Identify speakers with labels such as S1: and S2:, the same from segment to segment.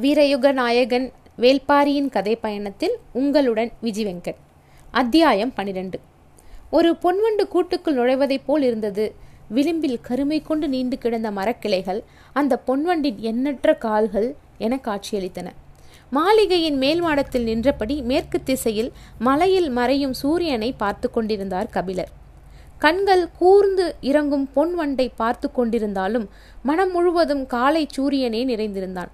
S1: வீரயுக நாயகன் வேல்பாரியின் கதை பயணத்தில் உங்களுடன் விஜி வெங்கட். அத்தியாயம் பனிரெண்டு. ஒரு பொன்வண்டு கூட்டுக்குள் நுழைவதைப் போல் இருந்தது. விளிம்பில் கருமை கொண்டு நீண்டு கிடந்த மரக்கிளைகள் அந்த பொன்வண்டின் எண்ணற்ற கால்கள் என காட்சியளித்தன. மாளிகையின் மேல் மாடத்தில் நின்றபடி மேற்கு திசையில் மலையில் மறையும் சூரியனை பார்த்து கொண்டிருந்தார் கபிலர். கண்கள் கூர்ந்து இறங்கும் பொன்வண்டை பார்த்து கொண்டிருந்தாலும் மனம் முழுவதும் காலை சூரியனே நிறைந்திருந்தான்.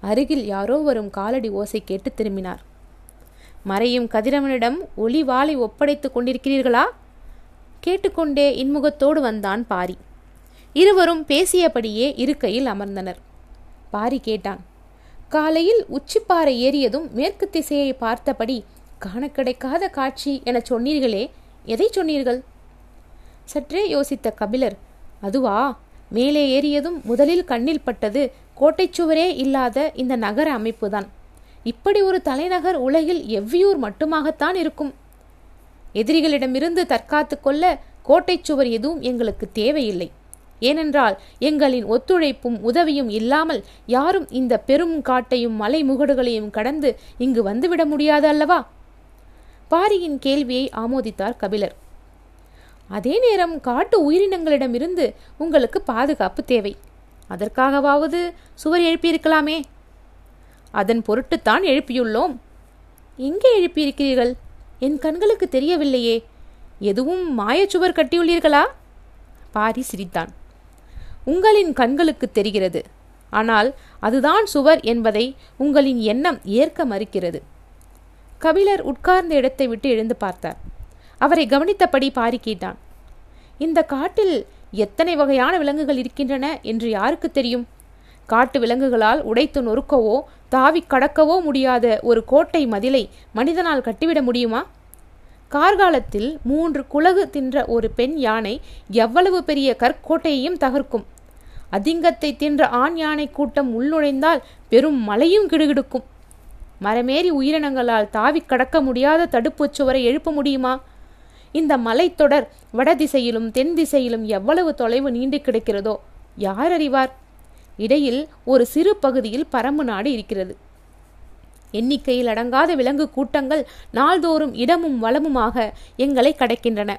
S1: அருகில் யாரோ வரும் காலடி ஓசை கேட்டு திரும்பினார். மறையும் கதிரவனிடம் ஒளி வாளை ஒப்படைத்துக் கொண்டிருக்கிறீர்களா? கேட்டுக்கொண்டே இன்முகத்தோடு வந்தான் பாரி. இருவரும் பேசியபடியே இருக்கையில் அமர்ந்தனர். பாரி கேட்டான் காலையில் உச்சிப்பாறை ஏறியதும் மேற்கு திசையை பார்த்தபடி காண கிடைக்காத காட்சி என சொன்னீர்களே எதை சொன்னீர்கள்? சற்றே யோசித்த கபிலர் அதுவா மேலே ஏறியதும் முதலில் கண்ணில் பட்டது கோட்டைச்சுவரே இல்லாத இந்த நகர அமைப்புதான். இப்படி ஒரு தலைநகர் உலகில் எவ்வியூர் மட்டுமாகத்தான் இருக்கும். எதிரிகளிடமிருந்து தற்காத்து கொள்ள கோட்டைச்சுவர் எதுவும் எங்களுக்கு தேவையில்லை. ஏனென்றால் எங்களின் ஒத்துழைப்பும் உதவியும் இல்லாமல் யாரும் இந்த பெரும் காட்டையும் மலை முகடுகளையும் கடந்து இங்கு வந்துவிட முடியாது அல்லவா? பாரியின் கேள்வியை ஆமோதித்தார் கபிலர். அதே நேரம் காட்டு உயிரினங்களிடமிருந்து உங்களுக்கு பாதுகாப்பு தேவை. அதற்காகவாவது சுவர் எழுப்பியிருக்கலாமே. அதன் பொருட்டுத்தான் எழுப்பியுள்ளோம். எங்கே எழுப்பியிருக்கிறீர்கள்? என் கண்களுக்கு தெரியவில்லையே. எதுவும் மாயச்சுவர் கட்டியுள்ளீர்களா? பாரி சிரித்தான். உங்களின் கண்களுக்கு தெரிகிறது. ஆனால் அதுதான் சுவர் என்பதை உங்களின் எண்ணம் ஏற்க மறுக்கிறது. கபிலர் உட்கார்ந்த இடத்தை விட்டு எழுந்து பார்த்தார். அவரை கவனித்தபடி பாரி கேட்டான். இந்த காட்டில் எத்தனை வகையான விலங்குகள் இருக்கின்றன என்று யாருக்கு தெரியும்? காட்டு விலங்குகளால் உடைத்து நொறுக்கவோ தாவி கடக்கவோ முடியாத ஒரு கோட்டை மதிலை மனிதனால் கட்டிவிட முடியுமா? கார்காலத்தில் மூன்று குலகு தின்ற ஒரு பெண் யானை எவ்வளவு பெரிய கற்கோட்டையையும் தகர்க்கும்? அதிங்கத்தை தின்ற ஆண் யானை கூட்டம் உள்நுழைந்தால் பெரும் மலையும் கிடுகிடுக்கும். மரமேறி உயிரினங்களால் தாவி கடக்க முடியாத தடுப்புச் சுவரை எழுப்ப முடியுமா? இந்த மலைத்தொடர் வடதிசையிலும் தென் திசையிலும் எவ்வளவு தொலைவு நீண்டு கிடக்கிறதோ யார் அறிவார்? இடையில் ஒரு சிறு பகுதியில் பரம்பு நாடு இருக்கிறது. எண்ணிக்கையில் அடங்காத விலங்கு கூட்டங்கள் நாள்தோறும் இடமும் வளமுமாக எங்களை கடக்கின்றன.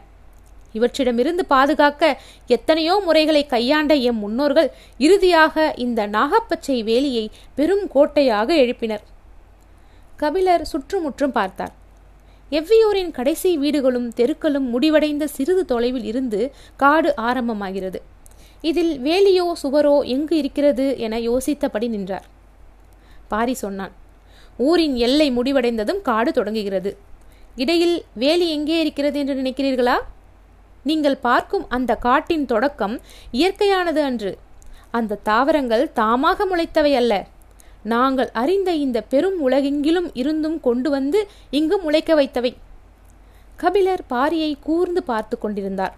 S1: இவற்றிடமிருந்து பாதுகாக்க எத்தனையோ முறைகளை கையாண்ட எம் முன்னோர்கள் இறுதியாக இந்த நாகப்பச்சை வேலியை பெரும் கோட்டையாக எழுப்பினர். கபிலர் சுற்றுமுற்றும் பார்த்தார். எவ்வியூரின் கடைசி வீடுகளும் தெருக்களும் முடிவடைந்த சிறிது தொலைவில் இருந்து காடு ஆரம்பமாகிறது. இதில் வேலியோ சுவரோ எங்கு இருக்கிறது என யோசித்தபடி நின்றார். பாரி சொன்னான் ஊரின் எல்லை முடிவடைந்ததும் காடு தொடங்குகிறது. இடையில் வேலி எங்கே இருக்கிறது என்று நினைக்கிறீர்களா? நீங்கள் பார்க்கும் அந்த காட்டின் தொடக்கம் இயற்கையானது அன்று. அந்த தாவரங்கள் தாமாக முளைத்தவை அல்ல. நாங்கள் அறிந்த இந்த பெரும் உலகெங்கிலும் இருந்தும் கொண்டு வந்து இங்கு முளைக்க வைத்தவை. கபிலர் பாரியை கூர்ந்து பார்த்து கொண்டிருந்தார்.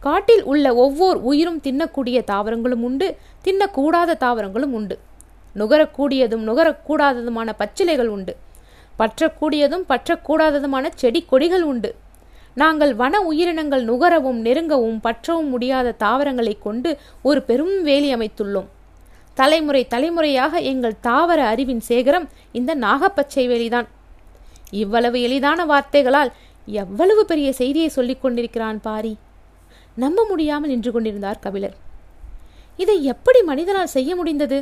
S1: காட்டில் உள்ள ஒவ்வொரு உயிரும் தின்னக்கூடிய தாவரங்களும் உண்டு தின்னக்கூடாத தாவரங்களும் உண்டு. நுகரக்கூடியதும் நுகரக்கூடாததுமான பச்சிலைகள் உண்டு. பற்றக்கூடியதும் பற்றக்கூடாததுமான செடி கொடிகள் உண்டு. நாங்கள் வன உயிரினங்கள் நுகரவும் நெருங்கவும் பற்றவும் முடியாத தாவரங்களை கொண்டு ஒரு பெரும் வேலி அமைத்துள்ளோம். தலைமுறை தலைமுறையாக எங்கள் தாவர அறிவின் சேகரம் இந்த நாகப்பச்சை வேலிதான் இவ்வளவு எளிதான வார்த்தைகளால் எவ்வளவு பெரிய செய்தியை சொல்லிக் கொண்டிருக்கிறான் பாரி. நம்ப முடியாமல் நின்று கொண்டிருந்தார் கபிலர். இதை எப்படி மனிதனால் செய்ய முடிந்தது?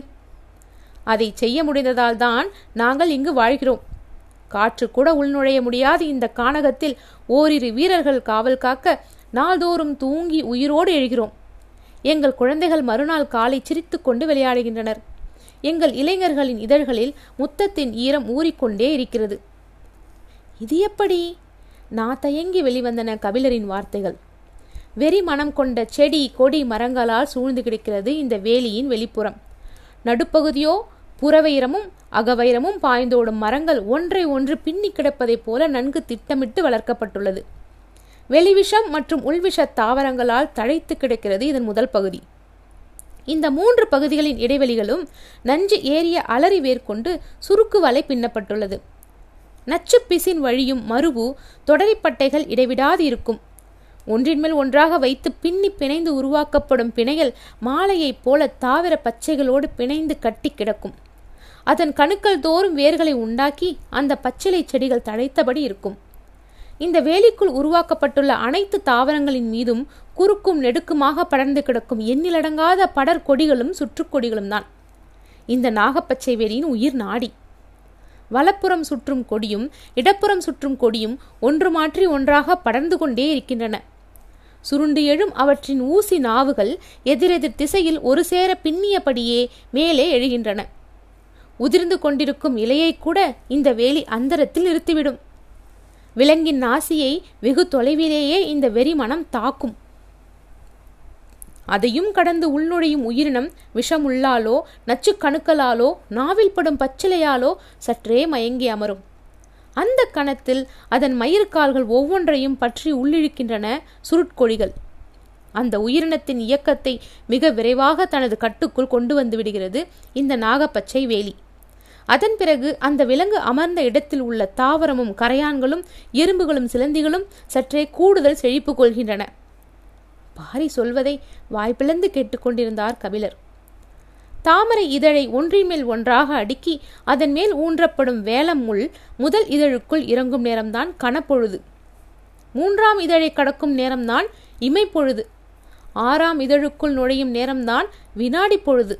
S1: அதை செய்ய முடிந்ததால் தான் நாங்கள் இங்கு வாழ்கிறோம். காற்று கூட உள்நுழைய முடியாத இந்த கானகத்தில். ஓரிரு வீரர்கள் காவல் காக்க நாள்தோறும் தூங்கி உயிரோடு எழுகிறோம். எங்கள் குழந்தைகள் மறுநாள் காலை சிரித்து கொண்டு விளையாடுகின்றனர். எங்கள் இளைஞர்களின் இதழ்களில் முத்தத்தின் ஈரம் ஊறிக்கொண்டே இருக்கிறது. இது எப்படி? நான் தயங்கி வெளிவந்தன கபிலரின் வார்த்தைகள். வெறி மனம் கொண்ட செடி கொடி மரங்களால் சூழ்ந்து கிடக்கிறது இந்த வேலியின் வெளிப்புறம். நடுப்பகுதியோ புறவைரமும் அகவைரமும் பாய்ந்தோடும் மரங்கள் ஒன்றை ஒன்று பின்னி கிடப்பதைப் போல நன்கு திட்டமிட்டு வளர்க்கப்பட்டுள்ளது. வெளிவிஷம் மற்றும் உள்விஷ தாவரங்களால் தழைத்து கிடக்கிறது இதன் முதல் பகுதி. இந்த மூன்று பகுதிகளின் இடைவெளிகளும் நஞ்சு ஏறிய அலறி வேர்கொண்டு சுருக்கு வலை பின்னப்பட்டுள்ளது. நச்சு பிசின் வழியும் மருவு தொடரிப்பட்டைகள் இடைவிடாது இருக்கும் ஒன்றின்மேல் ஒன்றாக வைத்து பின்னி பிணைந்து உருவாக்கப்படும் பிணைகள் மாலையைப் போல தாவர பச்சைகளோடு பிணைந்து கட்டி கிடக்கும். அதன் கணுக்கள் தோறும் வேர்களை உண்டாக்கி அந்த பச்சிலை செடிகள் தழைத்தபடி இருக்கும். இந்த வேலிக்குள் உருவாக்கப்பட்டுள்ள அனைத்து தாவரங்களின் மீதும் குறுக்கும் நெடுக்குமாக படர்ந்து கிடக்கும் எண்ணிலடங்காத படர் கொடிகளும் சுற்றுக்கொடிகளும் தான். இந்த நாகப்பச்சை வேலியின் உயிர் நாடி. வலப்புறம் சுற்றும் கொடியும் இடப்புறம் சுற்றும் கொடியும் ஒன்று மாற்றி ஒன்றாக படர்ந்து கொண்டே இருக்கின்றன. சுருண்டு எழும் அவற்றின் ஊசி நாவுகள் எதிரெதிர் திசையில் ஒரு சேர பின்னியபடியே மேலே எழுகின்றன. உதிர்ந்து கொண்டிருக்கும் இலையை கூட இந்த வேலி அந்தரத்தில் நிறுத்திவிடும். விலங்கின் நாசியை வெகு தொலைவிலேயே இந்த வெறிமணம் தாக்கும். அதையும் கடந்து உள்நுழையும் உயிரினம் விஷமுள்ளாலோ நச்சு கணுக்களாலோ நாவில் படும் பச்சிலையாலோ சற்றே மயங்கி அமரும். அந்த கணத்தில் அதன் மயிர்கால்கள் ஒவ்வொன்றையும் பற்றி உள்ளிழுக்கின்றன சுருட்கொழிகள் அந்த உயிரினத்தின் இயக்கத்தை மிக விரைவாக தனது கட்டுக்குள் கொண்டு வந்து விடுகிறது இந்த நாகப்பச்சை வேலி. அதன் பிறகு அந்த விலங்கு அமர்ந்த இடத்தில் உள்ள தாவரமும் கரையான்களும் எறும்புகளும் சிலந்திகளும் சற்றே கூடுதல் செழிப்பு கொள்கின்றன. பாரி சொல்வதை வாய்ப்பிழந்து கேட்டுக்கொண்டிருந்தார் கபிலர். தாமரை இதழை ஒன்றின் மேல் ஒன்றாக அடுக்கி அதன் மேல் ஊன்றப்படும் வேலம் முள் முதல் இதழுக்குள் இறங்கும் நேரம்தான் கனப்பொழுது. மூன்றாம் இதழை கடக்கும் நேரம்தான் இமைப்பொழுது. ஆறாம் இதழுக்குள் நுழையும் நேரம்தான் வினாடி பொழுது.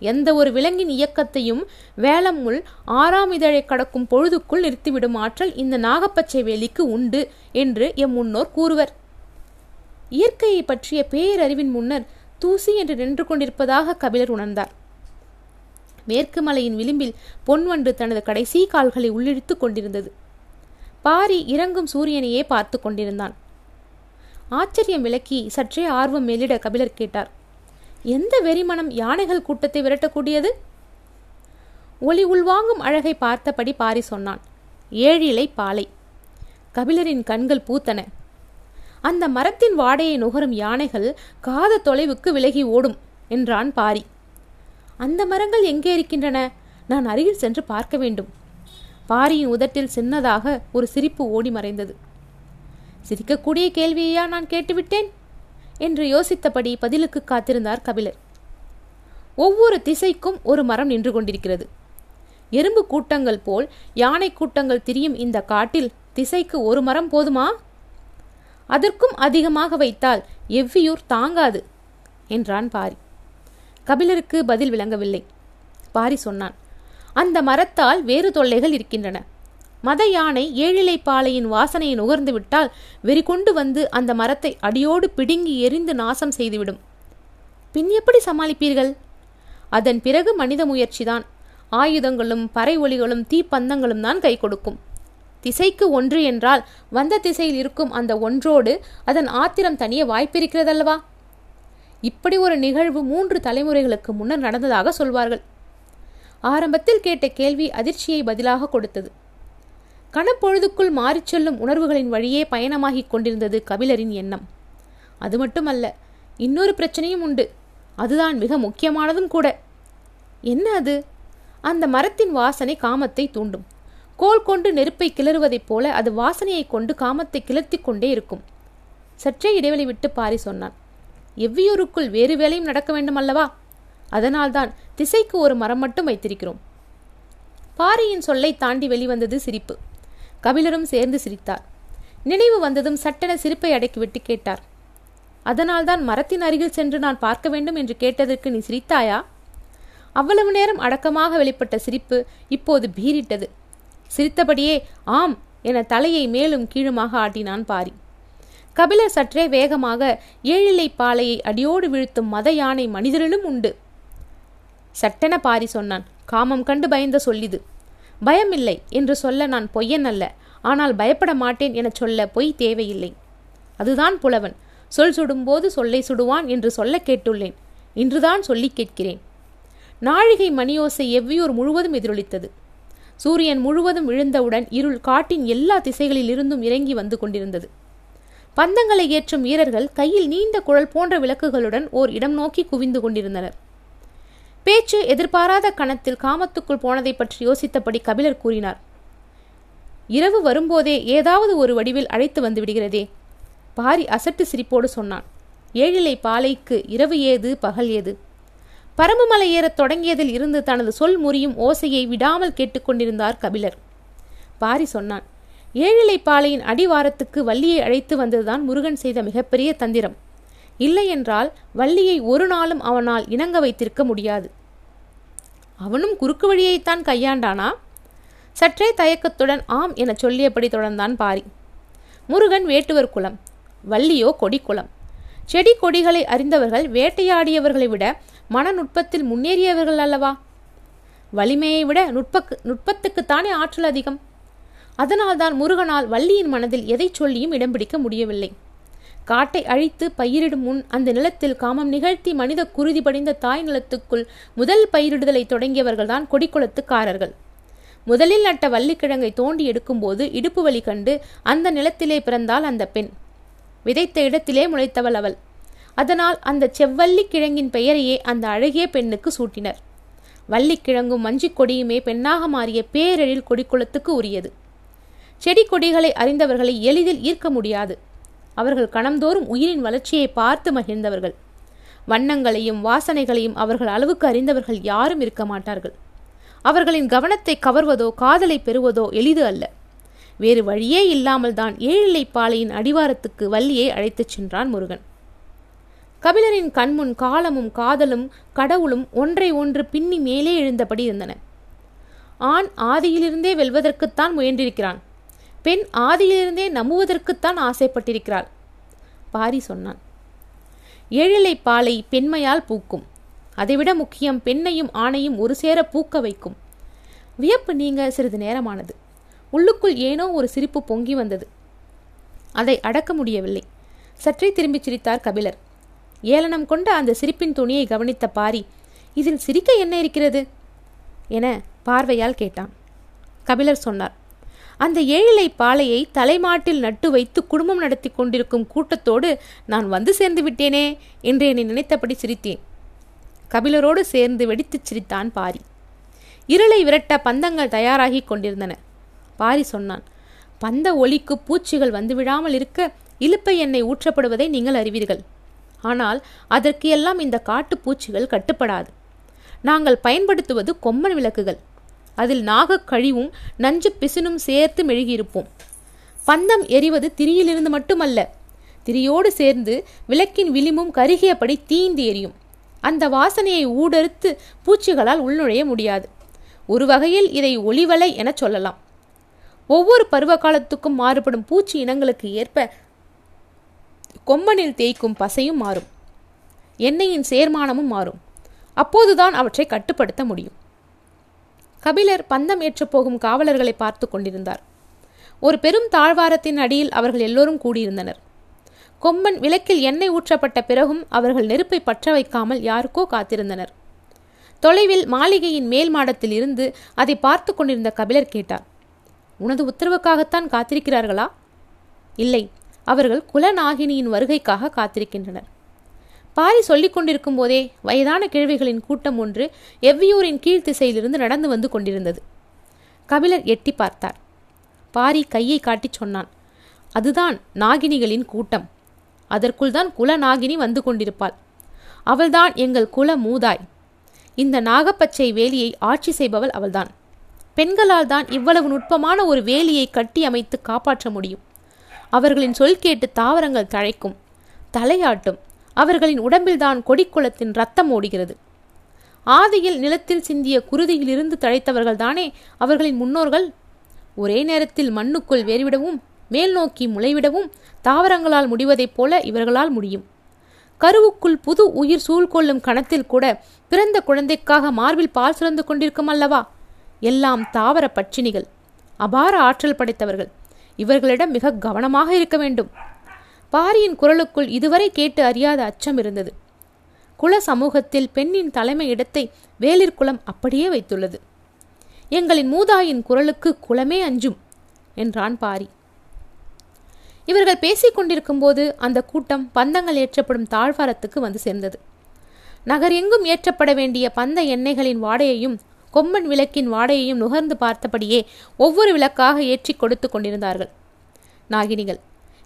S1: எந்த ஒரு விலங்கின் இயக்கத்தையும் வேலம் முள் ஆறாம் இதழை கடக்கும் பொழுதுக்குள் நிறுத்திவிடும் ஆற்றல் இந்த நாகப்பச்சை வேலிக்கு உண்டு என்று எம் முன்னோர் கூறுவர். இயற்கையை பற்றிய பேரறிவின் முன்னர் தூசி என்று நின்று கொண்டிருப்பதாக கபிலர் உணர்ந்தார். மேற்கு மலையின் விளிம்பில் பொன்வண்டு தனது கடைசி கால்களை உள்ளிழுத்துக் கொண்டிருந்தது. பாரி இறங்கும் சூரியனையே பார்த்து கொண்டிருந்தான். ஆச்சரியம் விளக்கி சற்றே ஆர்வம் மேலிட கபிலர் கேட்டார். எந்த வெறிமனம் யானைகள் கூட்டத்தை விரட்டக்கூடியது? ஒளி உள்வாங்கும் அழகை பார்த்தபடி பாரி சொன்னான். ஏழிலை பாலை. கபிலரின் கண்கள் பூத்தன. அந்த மரத்தின் வாடையை நுகரும் யானைகள் காத தொலைவுக்கு விலகி ஓடும் என்றான் பாரி. அந்த மரங்கள் எங்கே இருக்கின்றன? நான் அருகில் சென்று பார்க்க வேண்டும். பாரியின் உதட்டில் சின்னதாக ஒரு சிரிப்பு ஓடி மறைந்தது. சிரிக்கக்கூடிய கேள்வியையா நான் கேட்டுவிட்டேன்? என்று யோசித்தபடி பதிலுக்கு காத்திருந்தார் கபிலர். ஒவ்வொரு திசைக்கும் ஒரு மரம் நின்று கொண்டிருக்கிறது. எறும்பு கூட்டங்கள் போல் யானை கூட்டங்கள் திரியும் இந்த காட்டில் திசைக்கு ஒரு மரம் போதுமா? அதற்கும் அதிகமாக வைத்தால் எவ்வியூர் தாங்காது? என்றான் பாரி. கபிலருக்கு பதில் விளங்கவில்லை. பாரி சொன்னான் அந்த மரத்தால் வேறு தொல்லைகள் இருக்கின்றன. மத யானை ஏழிலை பாலையின் வாசனையை நுகர்ந்து விட்டால் வெறி கொண்டு வந்து அந்த மரத்தை அடியோடு பிடுங்கி எரிந்து நாசம் செய்துவிடும். பின் எப்படி சமாளிப்பீர்கள்? அதன் பிறகு மனித முயற்சிதான். ஆயுதங்களும் பறை ஒலிகளும் தீப்பந்தங்களும் தான் கை கொடுக்கும். திசைக்கு ஒன்று என்றால் வந்த திசையில் இருக்கும் அந்த ஒன்றோடு அதன் ஆத்திரம் தனிய வாய்ப்பிருக்கிறதல்லவா? இப்படி ஒரு நிகழ்வு மூன்று தலைமுறைகளுக்கு முன்னர் நடந்ததாக சொல்வார்கள். ஆரம்பத்தில் கேட்ட கேள்வி அதிர்ச்சியை பதிலாக கொடுத்தது. கணப்பொழுதுக்குள் மாறிச் செல்லும் உணர்வுகளின் வழியே பயணமாகிக் கொண்டிருந்தது கபிலரின் எண்ணம். அது மட்டுமல்ல இன்னொரு பிரச்சனையும் உண்டு. அதுதான் மிக முக்கியமானதும் கூட. என்ன அது? அந்த மரத்தின் வாசனை காமத்தை தூண்டும். கோல் கொண்டு நெருப்பை கிளறுவதைப் போல அது வாசனையை கொண்டு காமத்தை கிளர்த்தி கொண்டே இருக்கும். சற்றே இடைவெளி விட்டு பாரி சொன்னான் எவ்வியூருக்குள் வேறு வேலையும் நடக்க வேண்டுமல்லவா? அதனால்தான் திசைக்கு ஒரு மரம் மட்டும் வைத்திருக்கிறோம். பாரியின் சொல்லை தாண்டி வெளிவந்தது சிரிப்பு. கபிலரும் சேர்ந்து சிரித்தார். நினைவு வந்ததும் சட்டென சிரிப்பை அடக்கிவிட்டு கேட்டார். அதனால்தான் மரத்தின் அருகில் சென்று நான் பார்க்க வேண்டும் என்று கேட்டதற்கு நீ சிரித்தாயா? அவ்வளவு நேரம் அடக்கமாக வெளிப்பட்ட சிரிப்பு இப்போது பீரிட்டது சிரித்தபடியே ஆம் என தலையை மேலும் கீழுமாக ஆட்டினான் பாரி. கபிலர் சற்றே வேகமாக ஏழிலை பாலையை அடியோடு வீழ்த்தும் மத யானை மனிதரிலும் உண்டு. சட்டென பாரி சொன்னான். காமம் கண்டு பயந்த சொல்லிது. பயமில்லை என்று சொல்ல நான் பொய்யன் அல்ல. ஆனால் பயப்பட மாட்டேன் என சொல்ல பொய் தேவையில்லை. அதுதான் புலவன். சொல் சுடும்போது சொல்லை சுடுவான் என்று சொல்ல கேட்டுள்ளேன். இன்றுதான் சொல்லி கேட்கிறேன். நாழிகை மணியோசை எவ்வியூர் முழுவதும் எதிரொலித்தது. சூரியன் முழுவதும் விழுந்தவுடன் இருள் காட்டின் எல்லா திசைகளில் இருந்தும் இறங்கி வந்து கொண்டிருந்தது. பந்தங்களை ஏற்றும் வீரர்கள் கையில் நீண்ட குழல் போன்ற விளக்குகளுடன் ஓர் இடம் நோக்கி குவிந்து கொண்டிருந்தனர். பேச்சு எதிர்பாராத கணத்தில் காமத்துக்குள் போனதை பற்றி யோசித்தபடி கபிலர் கூறினார். இரவு வரும்போதே ஏதாவது ஒரு வடிவில் அழைத்து வந்து விடுகிறதே பாரி அசட்டு சிரிப்போடு சொன்னான். ஏழிலை பாலைக்கு இரவு ஏது பகல் ஏது? பரம்புமலை ஏறத் தொடங்கியதில் இருந்து தனது சொல் முறியும் ஓசையை விடாமல் கேட்டுக்கொண்டிருந்தார் கபிலர். பாரி சொன்னான் ஏழிலை பாலையின் அடிவாரத்துக்கு வள்ளியை அழைத்து வந்ததுதான் முருகன் செய்த மிகப்பெரிய தந்திரம். இல்லையென்றால் வள்ளியை ஒரு நாளும் அவனால் இணங்க வைத்திருக்க முடியாது. அவனும் குறுக்கு வழியைத்தான் கையாண்டானா? சற்றே தயக்கத்துடன் ஆம் என சொல்லியபடி தொடர்ந்தான் பாரி. முருகன் வேட்டுவர் குலம் வள்ளியோ கொடிக்குளம் செடி கொடிகளை அறிந்தவர்கள் வேட்டையாடியவர்களை விட மனநுட்பத்தில் முன்னேறியவர்கள் அல்லவா? வலிமையை விட நுட்பக்கு நுட்பத்துக்குத்தானே ஆற்றல் அதிகம்? அதனால்தான் முருகனால் வள்ளியின் மனதில் எதை சொல்லியும் இடம் பிடிக்க முடியவில்லை. காட்டை அழித்து பயிரிடும் முன் அந்த நிலத்தில் காமம் நிகழ்த்தி மனித குருதி படிந்த தாய் நிலத்துக்குள் முதல் பயிரிடுதலை தொடங்கியவர்கள்தான் கொடிக்குளத்துக்காரர்கள். முதலில் நட்ட வள்ளிக்கிழங்கை தோண்டி எடுக்கும்போது இடுப்பு வலி கண்டு அந்த நிலத்திலே பிறந்தாள் அந்த பெண். விதைத்த இடத்திலே முளைத்தவள் அவள். அதனால் அந்த செவ்வள்ளி கிழங்கின் பெயரையே அந்த அழகிய பெண்ணுக்கு சூட்டினர். வள்ளிக்கிழங்கும் மஞ்சிக் கொடியுமே பெண்ணாக மாறிய பேரெழில் கொடிக்குளத்துக்கு உரியது. செடி கொடிகளை அறிந்தவர்களை எளிதில் ஈர்க்க முடியாது. அவர்கள் கணம்தோறும் உயிரின் வளர்ச்சியை பார்த்து மகிழ்ந்தவர்கள். வண்ணங்களையும் வாசனைகளையும் அவர்கள் அளவுக்கு அறிந்தவர்கள் யாரும் இருக்க மாட்டார்கள். அவர்களின் கவனத்தை கவர்வதோ காதலை பெறுவதோ எளிது அல்ல. வேறு வழியே இல்லாமல் தான் ஏழிலை பாலையின் அடிவாரத்துக்கு வள்ளியை அழைத்துச் சென்றான் முருகன். கபிலரின் கண்முன் காலமும் காதலும் கடவுளும் ஒன்றை ஒன்று பின்னி மேலே எழுந்தபடி இருந்தன. ஆண் ஆதியிலிருந்தே வெல்வதற்குத்தான் முயன்றிருக்கிறான். பெண் ஆதியிலிருந்தே நம்புவதற்குத்தான் ஆசைப்பட்டிருக்கிறாள். பாரி சொன்னான் ஏழிலை பாலை பெண்மையால் பூக்கும். அதைவிட முக்கியம் பெண்ணையும் ஆணையும் ஒரு சேர பூக்க வைக்கும். வியப்பு நீங்க சிறிது நேரமானது. உள்ளுக்குள் ஏனோ ஒரு சிரிப்பு பொங்கி வந்தது. அதை அடக்க முடியவில்லை. சற்றே திரும்பிச் சிரித்தார் கபிலர். ஏளனம் கொண்ட அந்த சிரிப்பின் துணியை கவனித்த பாரி இதில் சிரிக்க என்ன இருக்கிறது? என பார்வையால் கேட்டான். கபிலர் சொன்னார் அந்த ஏழிலை பாலையை தலைமாட்டில் நட்டு வைத்து குடும்பம் நடத்தி கொண்டிருக்கும் கூட்டத்தோடு நான் வந்து சேர்ந்து விட்டேனே என்று என்னை நினைத்தபடி சிரித்தேன். கபிலரோடு சேர்ந்து வெடித்துச் சிரித்தான் பாரி. இருளை விரட்ட பந்தங்கள் தயாராகி கொண்டிருந்தன. பாரி சொன்னான் பந்த ஒளிக்கு பூச்சிகள் வந்துவிடாமல் இருக்க இழுப்பை எண்ணெய் ஊற்றப்படுவதை நீங்கள் அறிவீர்கள். ஆனால் அதற்கு எல்லாம் இந்த காட்டு பூச்சிகள் கட்டுப்படாது. நாங்கள் பயன்படுத்துவது கொம்மன் விளக்குகள். அதில் நாகக் கழிவும் நஞ்சு பிசினும் சேர்த்து மெழுகியிருப்போம். பந்தம் எரிவது திரியிலிருந்து மட்டுமல்ல திரியோடு சேர்ந்து விளக்கின் விளிம்பும் கருகியபடி தீந்து எரியும். அந்த வாசனையை ஊடறுத்து பூச்சிகளால் உள்நுழைய முடியாது. ஒரு வகையில் இதை ஒளிவலை என சொல்லலாம். ஒவ்வொரு பருவ காலத்துக்கும் மாறுபடும் பூச்சி இனங்களுக்கு ஏற்ப கொம்பனில் தேய்க்கும் பசையும் மாறும். எண்ணெயின் சேர்மானமும் மாறும். அப்போதுதான் அவற்றை கட்டுப்படுத்த முடியும். கபிலர் பந்தம் ஏற்றப் போகும் காவலர்களை பார்த்து கொண்டிருந்தார். ஒரு பெரும் தாழ்வாரத்தின் அடியில் அவர்கள் எல்லோரும் கூடியிருந்தனர். கொம்பன் விளக்கில் எண்ணெய் ஊற்றப்பட்ட பிறகும் அவர்கள் நெருப்பை பற்ற வைக்காமல் யாருக்கோ காத்திருந்தனர். தொலைவில் மாளிகையின் மேல் மாடத்தில் இருந்து அதை பார்த்து கொண்டிருந்த கபிலர் கேட்டார் உனது உத்தரவுக்காகத்தான் காத்திருக்கிறார்களா? இல்லை அவர்கள் குலநாகினியின் வருகைக்காக காத்திருக்கின்றனர். பாரி சொல்லிக் கொண்டிருக்கும் போதே வயதான கிழவிகளின் கூட்டம் ஒன்று எவ்வியூரின் கீழ் திசையிலிருந்து நடந்து வந்து கொண்டிருந்தது. கபிலர் எட்டி பார்த்தார். பாரி கையை காட்டிச் சொன்னான் அதுதான் நாகினிகளின் கூட்டம். அதற்குள் தான் குல நாகினி வந்து கொண்டிருப்பாள். அவள்தான் எங்கள் குல மூதாய். இந்த நாகப்பச்சை வேலியை ஆட்சி செய்பவள் அவள்தான். பெண்களால் தான் இவ்வளவு நுட்பமான ஒரு வேலியை கட்டி அமைத்து காப்பாற்ற முடியும். அவர்களின் சொல் கேட்டு தாவரங்கள் தழைக்கும் தலையாட்டும். அவர்களின் உடம்பில்தான் கொடிக்குளத்தின் ரத்தம் ஓடுகிறது. ஆதியில் நிலத்தில் சிந்திய குருதியிலிருந்து தழைத்தவர்கள் தானே அவர்களின் முன்னோர்கள்? ஒரே நேரத்தில் மண்ணுக்குள் வேறிவிடவும் மேல் நோக்கி முளைவிடவும் தாவரங்களால் முடிவதைப் போல இவர்களால் முடியும். கருவுக்குள் புது உயிர் சூழ்கொள்ளும் கணத்தில் கூட பிறந்த குழந்தைக்காக மார்பில் பால் சுரந்து கொண்டிருக்கும் அல்லவா? எல்லாம் தாவர பட்சினிகள். அபார ஆற்றல் படைத்தவர்கள். இவர்களிடம் மிக கவனமாக இருக்க வேண்டும். பாரியின் குரலுக்குள் இதுவரை கேட்டு அறியாத அச்சம் இருந்தது. குல சமூகத்தில் பெண்ணின் தலைமை இடத்தை வேலிற்குளம் அப்படியே வைத்துள்ளது. எங்களின் மூதாயின் குரலுக்கு குலமே அஞ்சும் என்றான் பாரி. இவர்கள் பேசிக் கொண்டிருக்கும் போது அந்த கூட்டம் பந்தங்கள் ஏற்றப்படும் தாழ்வாரத்துக்கு வந்து சேர்ந்தது. நகர் எங்கும் ஏற்றப்பட வேண்டிய பந்த எண்ணெய்களின் வாடையையும் கொம்மன் விளக்கின் வாடையையும் நுகர்ந்து பார்த்தபடியே ஒவ்வொரு விளக்காக ஏற்றி கொடுத்து கொண்டிருந்தார்கள். நாகினிகள்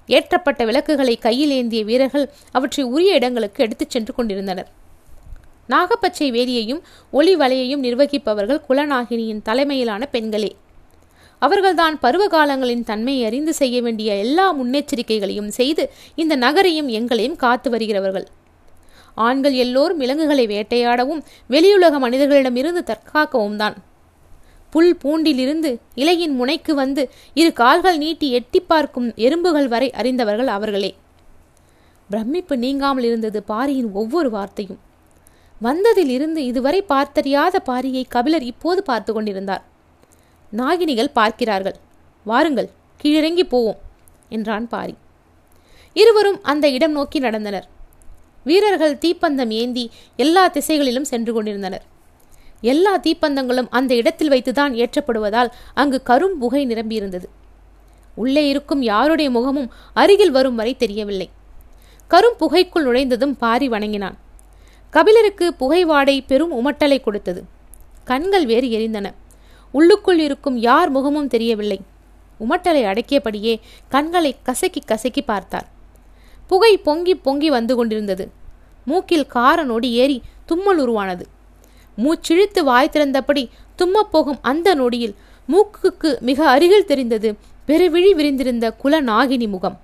S1: ஏற்றப்பட்ட விளக்குகளை கையில் ஏந்திய வீரர்கள் அவற்றை உரிய இடங்களுக்கு எடுத்துச் சென்று கொண்டிருந்தனர். நாகப்பச்சை வேலியையும் ஒளி வலையையும் நிர்வகிப்பவர்கள் குலநாகினியின் தலைமையிலான பெண்களே. அவர்கள்தான் பருவகாலங்களின் தன்மையை அறிந்து செய்ய வேண்டிய எல்லா முன்னெச்சரிக்கைகளையும் செய்து இந்த நகரையும் எங்களையும் காத்து வருகிறவர்கள். ஆண்கள் எல்லோரும் விலங்குகளை வேட்டையாடவும் வெளியுலக மனிதர்களிடமிருந்து தற்காக்கவும் தான். புல் பூண்டிலிருந்து இலையின் முனைக்கு வந்து இரு கால்கள் நீட்டி எட்டி பார்க்கும் எறும்புகள் வரை அறிந்தவர்கள் அவர்களே. பிரமிப்பு நீங்காமல் இருந்தது பாரியின் ஒவ்வொரு வார்த்தையும். வந்ததில் இருந்து இதுவரை பார்த்தறியாத பாரியை கபிலர் இப்போது பார்த்து கொண்டிருந்தார். நாகினிகள் பார்க்கிறார்கள். வாருங்கள் கீழிறங்கி போவோம் என்றான் பாரி. இருவரும் அந்த இடம் நோக்கி நடந்தனர். வீரர்கள் தீப்பந்தம் ஏந்தி எல்லா திசைகளிலும் சென்று கொண்டிருந்தனர். எல்லா தீப்பந்தங்களும் அந்த இடத்தில் வைத்துதான் ஏற்றப்படுவதால் அங்கு கரும் புகை நிரம்பியிருந்தது. உள்ளே இருக்கும் யாருடைய முகமும் அருகில் வரும் வரை தெரியவில்லை. கரும் புகைக்குள் நுழைந்ததும் பாரி வணங்கினான். கபிலருக்கு புகை வாடை பெரும் உமட்டலை கொடுத்தது. கண்கள் வேறு எரிந்தன. உள்ளுக்குள் இருக்கும் யார் முகமும் தெரியவில்லை. உமட்டலை அடக்கியபடியே கண்களை கசக்கி கசக்கி பார்த்தார். புகை பொங்கி பொங்கி வந்து கொண்டிருந்தது. மூக்கில் கார நொடி ஏறி தும்மல் உருவானது. மூச்சிழித்து வாய் திறந்தபடி தும்மப்போகும் அந்த நொடியில் மூக்குக்கு மிக அருகில் தெரிந்தது பெருவிழி விரிந்திருந்த குல நாகினி முகம்.